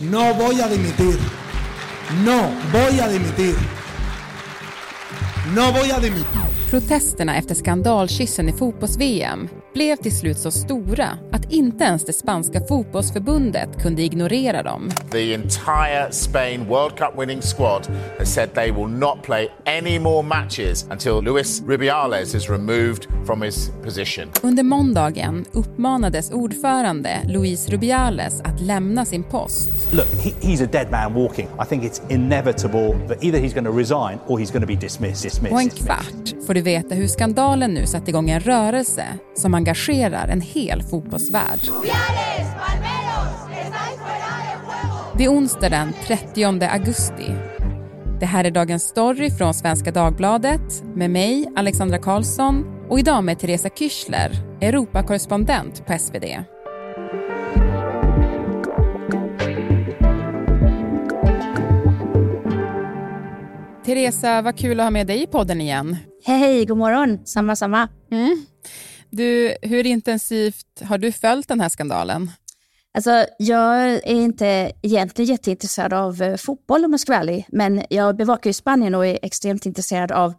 No voy a dimitir. No voy a dimitir. No voy a dimitir. Protesterna efter skandalkyssen i fotbolls-VM blev till slut så stora att inte ens det spanska fotbollsförbundet kunde ignorera dem. The entire Spain World Cup winning squad has said they will not play any more matches until Luis Rubiales is removed from his position. Under måndagen uppmanades ordförande Luis Rubiales att lämna sin post. Look, he, he's a dead man walking. I think it's inevitable that either he's going to resign or he's going to be dismissed. dismissed På en kvart får du veta hur skandalen nu satt igång en rörelse som engagerar en hel fotbollsvärld. Det är onsdag den 30 augusti. Det här är Dagens Story från Svenska Dagbladet med mig, Alexandra Karlsson och idag med Teresa Kyschler, Europakorrespondent på SvD. Teresa, vad kul att ha med dig i podden igen. Hej, god morgon. Samma, samma. Du, hur intensivt har du följt den här skandalen? Alltså, jag är inte egentligen jätteintresserad av eh, fotboll om jag ska vara ärlig, men jag bevakar ju Spanien och är extremt intresserad av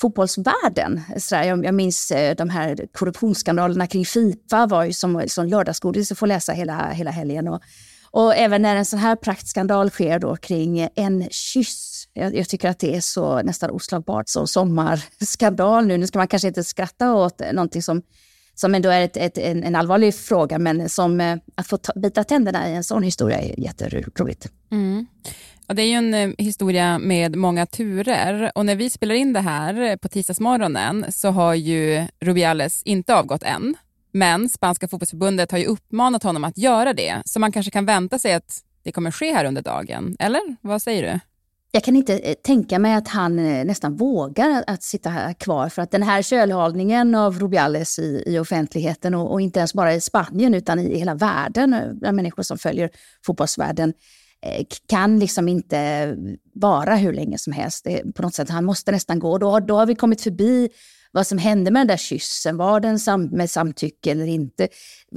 fotbollsvärlden. Så där, jag, jag minns eh, de här korruptionsskandalerna kring Fifa var ju som, som lördagsgodis att få läsa hela, hela helgen. Och, och även när en sån här praktskandal sker då kring en kyss. Jag, jag tycker att det är så nästan oslagbart som sommarskandal nu. Nu ska man kanske inte skratta åt någonting som som ändå är ett, ett, en, en allvarlig fråga, men som eh, att få ta, bita tänderna i en sån historia är jätteroligt. Mm. Ja, det är ju en eh, historia med många turer och när vi spelar in det här på tisdagsmorgonen så har ju Rubiales inte avgått än. Men spanska fotbollsförbundet har ju uppmanat honom att göra det, så man kanske kan vänta sig att det kommer ske här under dagen. Eller vad säger du? Jag kan inte eh, tänka mig att han eh, nästan vågar att sitta här kvar för att den här kölhalningen av Rubiales i, i offentligheten och, och inte ens bara i Spanien utan i hela världen, eh, bland människor som följer fotbollsvärlden, kan liksom inte vara hur länge som helst. Det, på något sätt, han måste nästan gå. Då, då har vi kommit förbi vad som hände med den där kyssen. Var den sam med samtycke eller inte?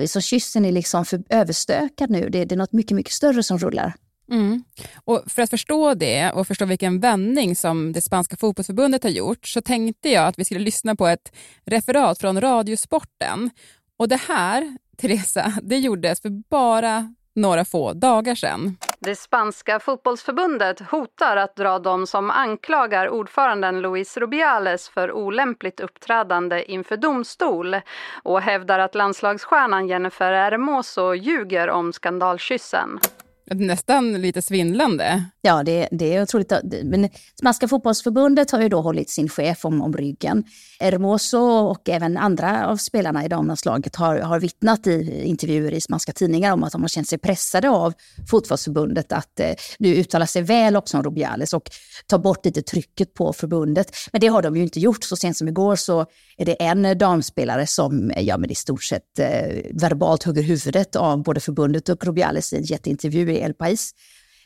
Så kyssen är liksom för överstökad nu. Det, det är något mycket, mycket större som rullar. Mm. Och för att förstå det och förstå vilken vändning som det spanska fotbollsförbundet har gjort så tänkte jag att vi skulle lyssna på ett referat från Radiosporten. Och det här, Teresa, det gjordes för bara några få dagar sedan. Det spanska fotbollsförbundet hotar att dra de som anklagar ordföranden Luis Rubiales för olämpligt uppträdande inför domstol och hävdar att landslagsstjärnan Jennifer Hermoso ljuger om skandalkyssen. Nästan lite svindlande. Ja, det, det är otroligt. Men Spanska fotbollsförbundet har ju då hållit sin chef om, om ryggen. Hermoso och även andra av spelarna i damlandslaget har, har vittnat i intervjuer i spanska tidningar om att de har känt sig pressade av fotbollsförbundet att eh, nu uttala sig väl också om Rubiales och ta bort lite trycket på förbundet. Men det har de ju inte gjort. Så sent som igår så är det en damspelare som eh, ja, men i stort sett eh, verbalt hugger huvudet av både förbundet och Rubiales i en jätteintervju i El País.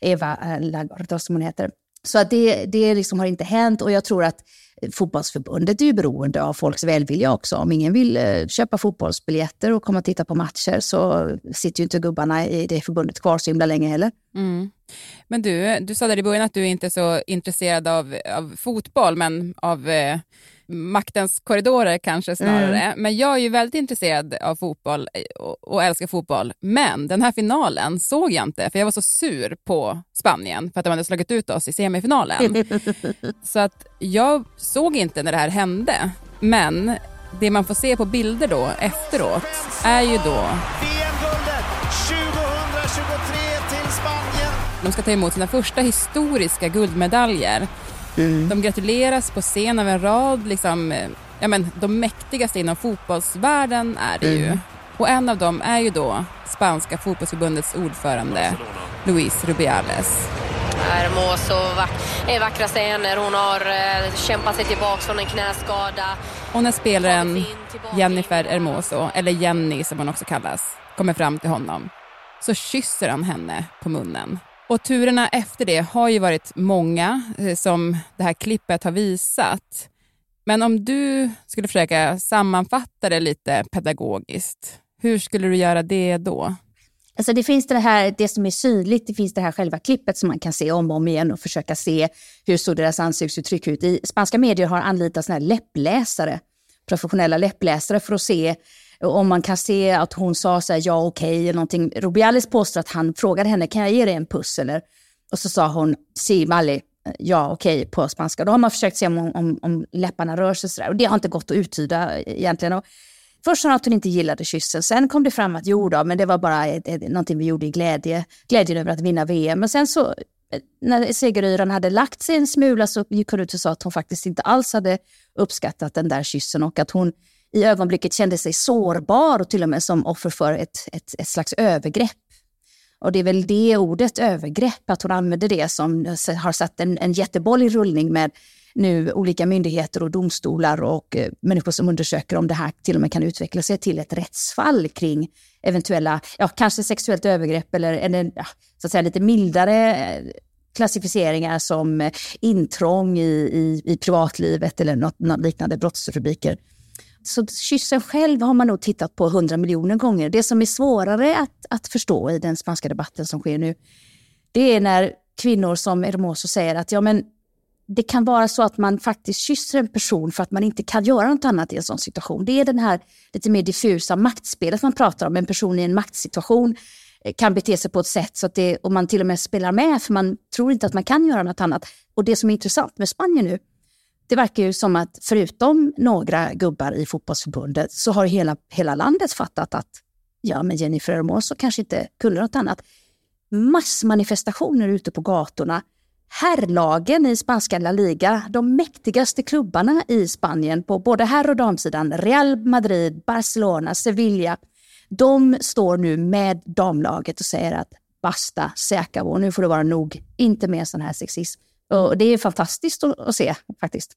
Eva eh, Lagarde som hon heter. Så att det, det liksom har inte hänt och jag tror att fotbollsförbundet är ju beroende av folks välvilja också. Om ingen vill eh, köpa fotbollsbiljetter och komma och titta på matcher så sitter ju inte gubbarna i det förbundet kvar så himla länge heller. Mm. Men du, du sa där i början att du inte är så intresserad av, av fotboll, men av eh, maktens korridorer kanske snarare. Men jag är ju väldigt intresserad av fotboll eh, och, och älskar fotboll. Men den här finalen såg jag inte, för jag var så sur på Spanien för att de hade slagit ut oss i semifinalen. så att jag såg inte när det här hände. Men det man får se på bilder då efteråt är ju då VM-guldet 2023 till Spanien. De ska ta emot sina första historiska guldmedaljer. De gratuleras på scen av en rad, liksom, eh, ja, men, de mäktigaste inom fotbollsvärlden är det ju. Och en av dem är ju då spanska fotbollsförbundets ordförande Luis Rubiales. Hermoso vack- är vackra scener. Hon har eh, kämpat sig tillbaka från en knäskada. Och när spelaren Jennifer Hermoso, eller Jenny som hon också kallas, kommer fram till honom så kysser han henne på munnen. Och turerna efter det har ju varit många, eh, som det här klippet har visat. Men om du skulle försöka sammanfatta det lite pedagogiskt, hur skulle du göra det då? Alltså det finns det här, det som är synligt, det finns det här själva klippet som man kan se om och om igen och försöka se hur såg deras ansiktsuttryck ut. I spanska medier har anlitat såna här läppläsare, professionella läppläsare för att se om man kan se att hon sa så här, ja okej okay, eller någonting. Rubiales påstår att han frågade henne, kan jag ge dig en puss eller? Och så sa hon, si vale, ja okej okay, på spanska. Då har man försökt se om, om, om läpparna rör sig sådär och det har inte gått att uttyda eh, egentligen. Och Först sa hon att hon inte gillade kyssen, sen kom det fram att jo då, men det var bara ett, ett, någonting vi gjorde i glädje, glädjen över att vinna VM. Men sen så, eh, när segeryran hade lagt sig en smula så gick hon ut och sa att hon faktiskt inte alls hade uppskattat den där kyssen och att hon i ögonblicket kände sig sårbar och till och med som offer för ett, ett, ett slags övergrepp. Och det är väl det ordet, övergrepp, att hon använder det som har satt en, en jätteboll i rullning med nu olika myndigheter och domstolar och eh, människor som undersöker om det här till och med kan utveckla sig till ett rättsfall kring eventuella, ja kanske sexuellt övergrepp eller, eller ja, så att säga lite mildare eh, klassificeringar som eh, intrång i, i, i privatlivet eller något, något liknande brottsrubriker. Så kyssen själv har man nog tittat på hundra miljoner gånger. Det som är svårare att, att förstå i den spanska debatten som sker nu, det är när kvinnor som Hermoso säger att ja, men det kan vara så att man faktiskt kysser en person för att man inte kan göra något annat i en sån situation. Det är den här lite mer diffusa maktspelet man pratar om. En person i en maktsituation eh, kan bete sig på ett sätt så att det, och man till och med spelar med för man tror inte att man kan göra något annat. Och det som är intressant med Spanien nu, det verkar ju som att förutom några gubbar i fotbollsförbundet så har hela, hela landet fattat att ja, men Jennifer Hermoso kanske inte kunde något annat. Massmanifestationer ute på gatorna. Herrlagen i spanska La Liga, de mäktigaste klubbarna i Spanien på både herr och damsidan, Real Madrid, Barcelona, Sevilla, de står nu med damlaget och säger att basta, säkra, nu får det vara nog, inte mer sån här sexism. Och det är fantastiskt att, se faktiskt.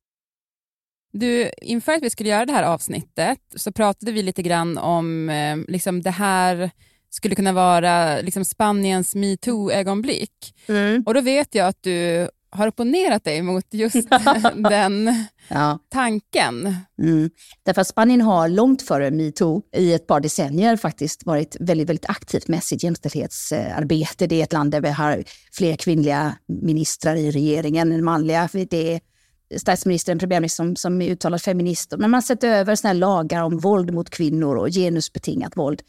Du, inför att vi skulle göra det här avsnittet så pratade vi lite grann om eh, liksom det här skulle kunna vara liksom Spaniens metoo-ögonblick. Mm. Och då vet jag att du har opponerat dig mot just den ja. tanken. Mm. Därför att Spanien har långt före metoo i ett par decennier faktiskt varit väldigt, väldigt aktivt med sitt jämställdhetsarbete. Det är ett land där vi har fler kvinnliga ministrar i regeringen än manliga. Det är statsministern, premiärministern som, som är uttalad feminist. Men man har sett över såna lagar om våld mot kvinnor och genusbetingat våld.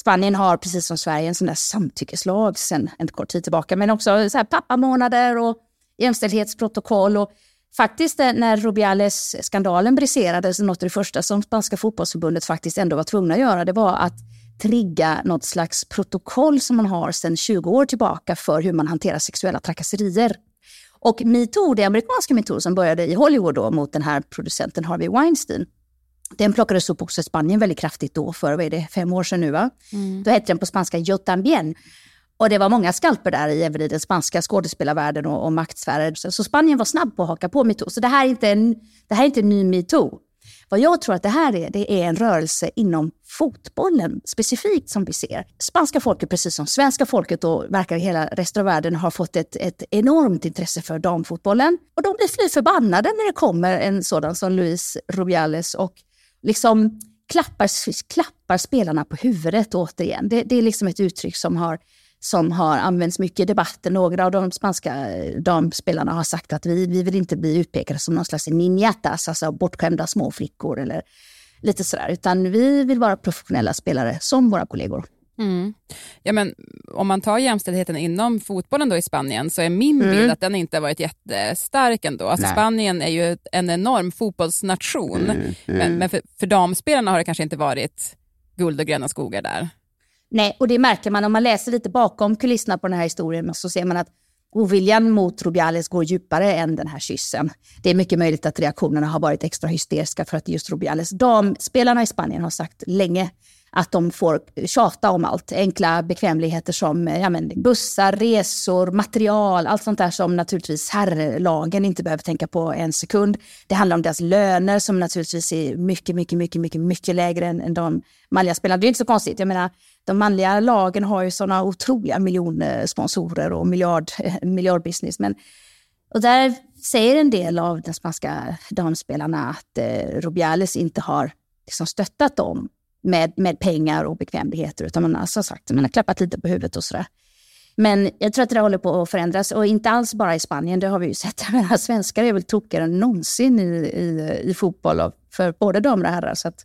Spanien har precis som Sverige en sån där samtyckeslag sedan en kort tid tillbaka, men också så här pappamånader och jämställdhetsprotokoll. Och faktiskt eh, när Rubiales-skandalen briserades, något av det första som spanska fotbollsförbundet faktiskt ändå var tvungna att göra, det var att trigga något slags protokoll som man har sedan 20 år tillbaka för hur man hanterar sexuella trakasserier. Och metoo, det amerikanska metoo som började i Hollywood då, mot den här producenten Harvey Weinstein, den plockades upp också i Spanien väldigt kraftigt då, för vad är det, fem år sedan nu va? Mm. Då hette den på spanska Yo también. Och det var många skalper där i, även i den spanska skådespelarvärlden och, och maktsfärer. Så, så, Spanien var snabb på att haka på metoo. Så det här är inte en, det här är inte en ny metoo. Vad jag tror att det här är, det är en rörelse inom fotbollen specifikt som vi ser. Spanska folket, precis som svenska folket och verkar i hela resten av världen, har fått ett, ett enormt intresse för damfotbollen. Och de blir fly förbannade när det kommer en sådan som Luis Rubiales och liksom klappar, klappar spelarna på huvudet återigen. Det, det är liksom ett uttryck som har, som har använts mycket i debatten. Några av de spanska eh, damspelarna har sagt att vi, vi vill inte bli utpekade som någon slags ninjatas, alltså bortskämda små flickor eller lite sådär, utan vi vill vara professionella spelare som våra kollegor. Mm. Ja, men om man tar jämställdheten inom fotbollen då i Spanien så är min mm. bild att den inte har varit jättestark ändå. Alltså Spanien är ju en enorm fotbollsnation, mm. mm. men, men för, för damspelarna har det kanske inte varit guld och gröna skogar där. Nej, och det märker man om man läser lite bakom kulisserna på den här historien så ser man att oviljan mot Rubiales går djupare än den här kyssen. Det är mycket möjligt att reaktionerna har varit extra hysteriska för att just Rubiales damspelarna i Spanien har sagt länge att de får tjata om allt. Enkla bekvämligheter som eh, ja, men, bussar, resor, material, allt sånt där som naturligtvis herrlagen inte behöver tänka på en sekund. Det handlar om deras löner som naturligtvis är mycket, mycket, mycket, mycket, mycket lägre än, än de manliga spelarna. Det är inte så konstigt. Jag menar, de manliga lagen har ju sådana otroliga miljonsponsorer och miljard, eh, miljardbusiness. Men, och där säger en del av de spanska damspelarna att eh, Rubiales inte har liksom stöttat dem med, med pengar och bekvämligheter, utan man har som sagt, man har klappat lite på huvudet och sådär. Men jag tror att det där håller på att förändras och inte alls bara i Spanien, det har vi ju sett. menar, svenskar är väl tokigare än någonsin i, i, i fotboll för både damer och herrar. Så att...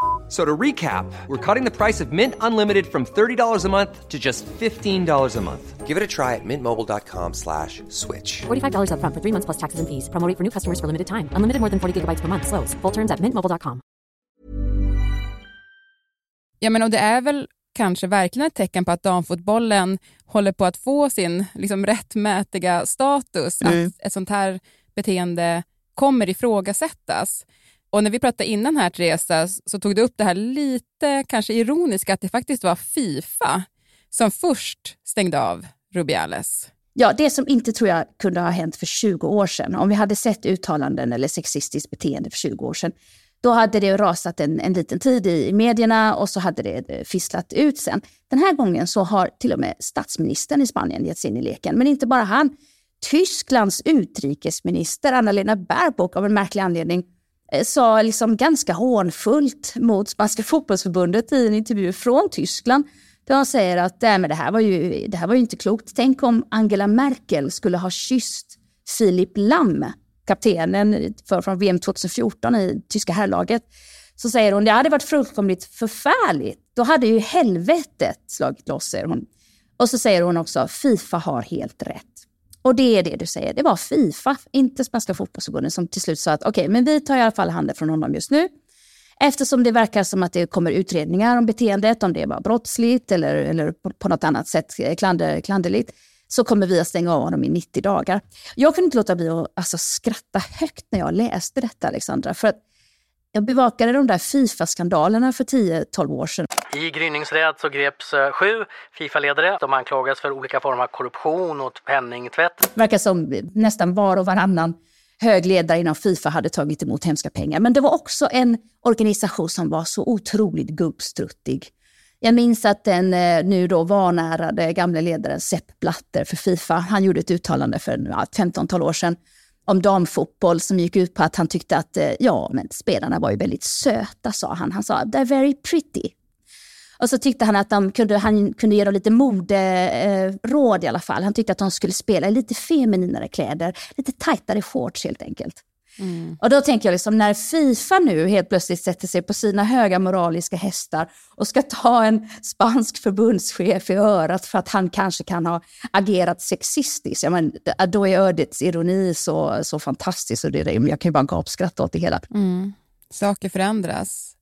So to recap, we're cutting the price of Mint Unlimited from $30 a month to just $15 a month. Give it a try at mintmobile.com slash switch. $45 up front for three months plus taxes and fees. Promo rate for new customers for limited time. Unlimited more than 40 gigabytes per month. Slows. Full terms at mintmobile.com. Ja, men och det är väl kanske verkligen ett tecken på att damfotbollen håller på att få sin liksom, rättmätiga status. Mm. Att ett sånt här beteende kommer ifrågasättas. Och när vi pratade innan här, Teresa, så tog du upp det här lite kanske ironiska att det faktiskt var Fifa som först stängde av Rubiales. Ja, det som inte tror jag kunde ha hänt för 20 år sedan, om vi hade sett uttalanden eller sexistiskt beteende för 20 år sedan, då hade det rasat en, en liten tid i, medierna och så hade det eh, fisslat ut sen. Den här gången så har till och med statsministern i Spanien gett sig in i leken, men inte bara han. Tysklands utrikesminister Anna-Lena Baerbock av en märklig anledning Eh, sa liksom ganska hånfullt mot Spanska fotbollsförbundet i en intervju från Tyskland där han säger att äh, men det, här var ju, det här var ju inte klokt. Tänk om Angela Merkel skulle ha kysst Filip Lam, kaptenen för, från VM 2014 i tyska herrlaget. Så säger hon, det hade varit fullkomligt förfärligt. Då hade ju helvetet slagit loss, säger hon. Och så säger hon också, Fifa har helt rätt. Och det är det du säger, det var Fifa, inte Spanska fotbollsförbundet, som till slut sa att okej, okay, men vi tar i alla fall handen från honom just nu. Eftersom det verkar som att det kommer utredningar om beteendet, om det var brottsligt eller, eller på, på något annat sätt eh, klander, klanderligt, så kommer vi att stänga av honom i 90 dagar. Jag kunde inte låta bli att alltså, skratta högt när jag läste detta, Alexandra. För att jag bevakade de där Fifa-skandalerna för 10-12 år sedan. I gryningsräd så greps eh, sju Fifa-ledare. De anklagas för olika former av korruption och penningtvätt. Det verkar som nästan var och varannan hög ledare inom Fifa hade tagit emot hemska pengar. Men det var också en organisation som var så otroligt gubbstruttig. Jag minns att den eh, nu då vanärade gamle ledaren Sepp Blatter för Fifa, han gjorde ett uttalande för ja, 15-tal år sedan om damfotboll som gick ut på att han tyckte att eh, ja, men spelarna var ju väldigt söta, sa han. Han sa “they're very pretty”. Och så tyckte han att de kunde, han kunde ge dem lite moderåd eh, i alla fall. Han tyckte att de skulle spela i lite femininare kläder, lite tajtare shorts helt enkelt. Mm. Och då tänker jag, liksom, när Fifa nu helt plötsligt sätter sig på sina höga moraliska hästar och ska ta en spansk förbundschef i örat för att han kanske kan ha agerat sexistiskt, jag men, då är ödets ironi så, så fantastisk. Och det, jag kan ju bara gapskratta åt det hela. Mm. Saker förändras.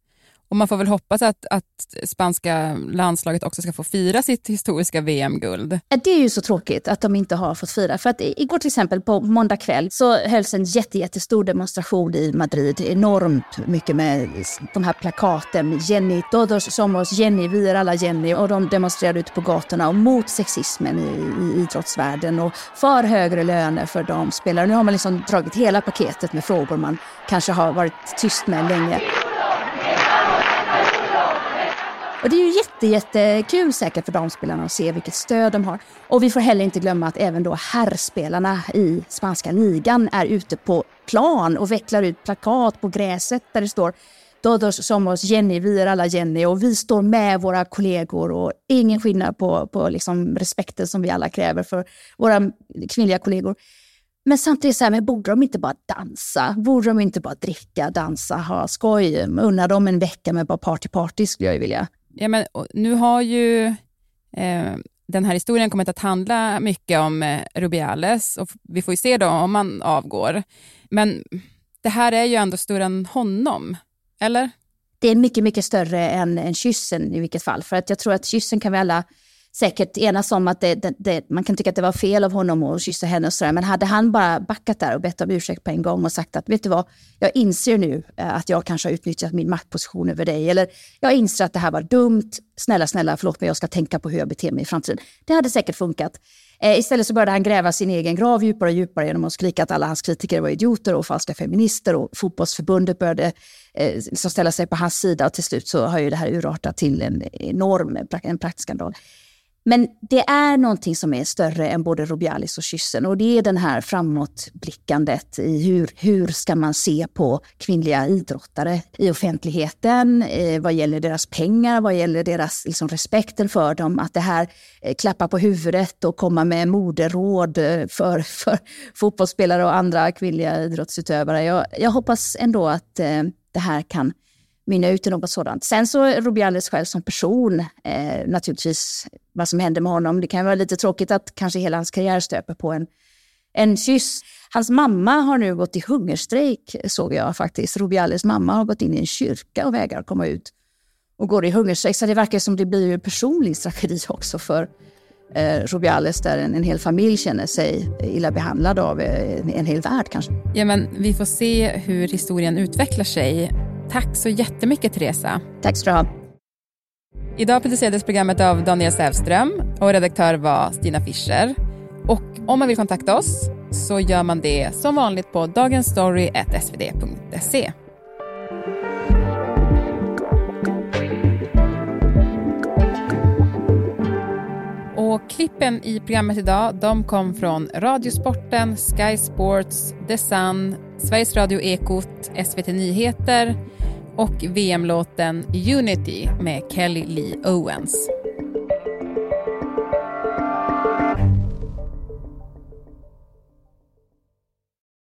Och man får väl hoppas att, att spanska landslaget också ska få fira sitt historiska VM-guld. Det är ju så tråkigt att de inte har fått fira. För att igår till exempel på måndag kväll så hölls en jätte, jättestor demonstration i Madrid. Enormt mycket med de här plakaten. Jenny, todos somos Jenny, vi är alla Jenny. Och de demonstrerade ute på gatorna mot sexismen i, i idrottsvärlden och för högre löner för de spelare. Nu har man liksom dragit hela paketet med frågor man kanske har varit tyst med länge. Och det är ju jätte, jättekul säkert för damspelarna att se vilket stöd de har. Och vi får heller inte glömma att även då herrspelarna i spanska ligan är ute på plan och vecklar ut plakat på gräset där det står Todos somos Jenny, vi är alla Jenny och vi står med våra kollegor och ingen skillnad på, på liksom respekten som vi alla kräver för våra kvinnliga kollegor. Men samtidigt så här, men borde de inte bara dansa? Borde de inte bara dricka, dansa, ha skoj? Unna dem en vecka med bara party-party skulle jag ju vilja. Ja, men, nu har ju eh, den här historien kommit att handla mycket om eh, Rubiales och vi får ju se då om han avgår. Men det här är ju ändå större än honom, eller? Det är mycket, mycket större än, än kyssen i vilket fall. För att jag tror att kyssen kan vi alla säkert enas om att det, det, det, man kan tycka att det var fel av honom att kyssa henne och sådär. Men hade han bara backat där och bett om ursäkt på en gång och sagt att vet du vad, jag inser nu eh, att jag kanske har utnyttjat min maktposition över dig. Eller jag inser att det här var dumt. Snälla, snälla, förlåt mig, jag ska tänka på hur jag beter mig i framtiden. Det hade säkert funkat. Eh, istället så började han gräva sin egen grav djupare och djupare genom att skrika att alla hans kritiker var idioter och falska feminister och fotbollsförbundet började eh, ställa sig på hans sida och till slut så har ju det här urartat till en enorm en praktskandal. Men det är någonting som är större än både Rubialis och kyssen och det är den här framåtblickandet i hur, hur ska man se på kvinnliga idrottare i offentligheten, eh, vad gäller deras pengar, vad gäller deras liksom, respekten för dem, att det här eh, klappa på huvudet och komma med moderåd eh, för, för fotbollsspelare och andra kvinnliga idrottsutövare. Jag, jag hoppas ändå att eh, det här kan mynna ut i något sådant. Sen så Rubiales själv som person, eh, naturligtvis vad som hände med honom. Det kan vara lite tråkigt att kanske hela hans karriär stöper på en, en kyss. Hans mamma har nu gått i hungerstrejk, såg jag faktiskt. Rubiales mamma har gått in i en kyrka och vägrar komma ut och går i hungerstrejk. Så det verkar som det blir en personlig tragedi också för eh, Rubiales där en, en hel familj känner sig illa behandlad av eh, en, en hel värld kanske. Ja, men vi får se hur historien utvecklar sig. Tack så jättemycket Teresa. Tack ska du ha. Idag producerades programmet av Daniel Sävström och redaktör var Stina Fischer. Och om man vill kontakta oss så gör man det som vanligt på dagensstory.svd.se. Och klippen i programmet idag de kom från Radiosporten, Sky Sports, The Sun, Sveriges Radio Ekot, SVT Nyheter och VM-låten Unity med Kelly Lee Owens.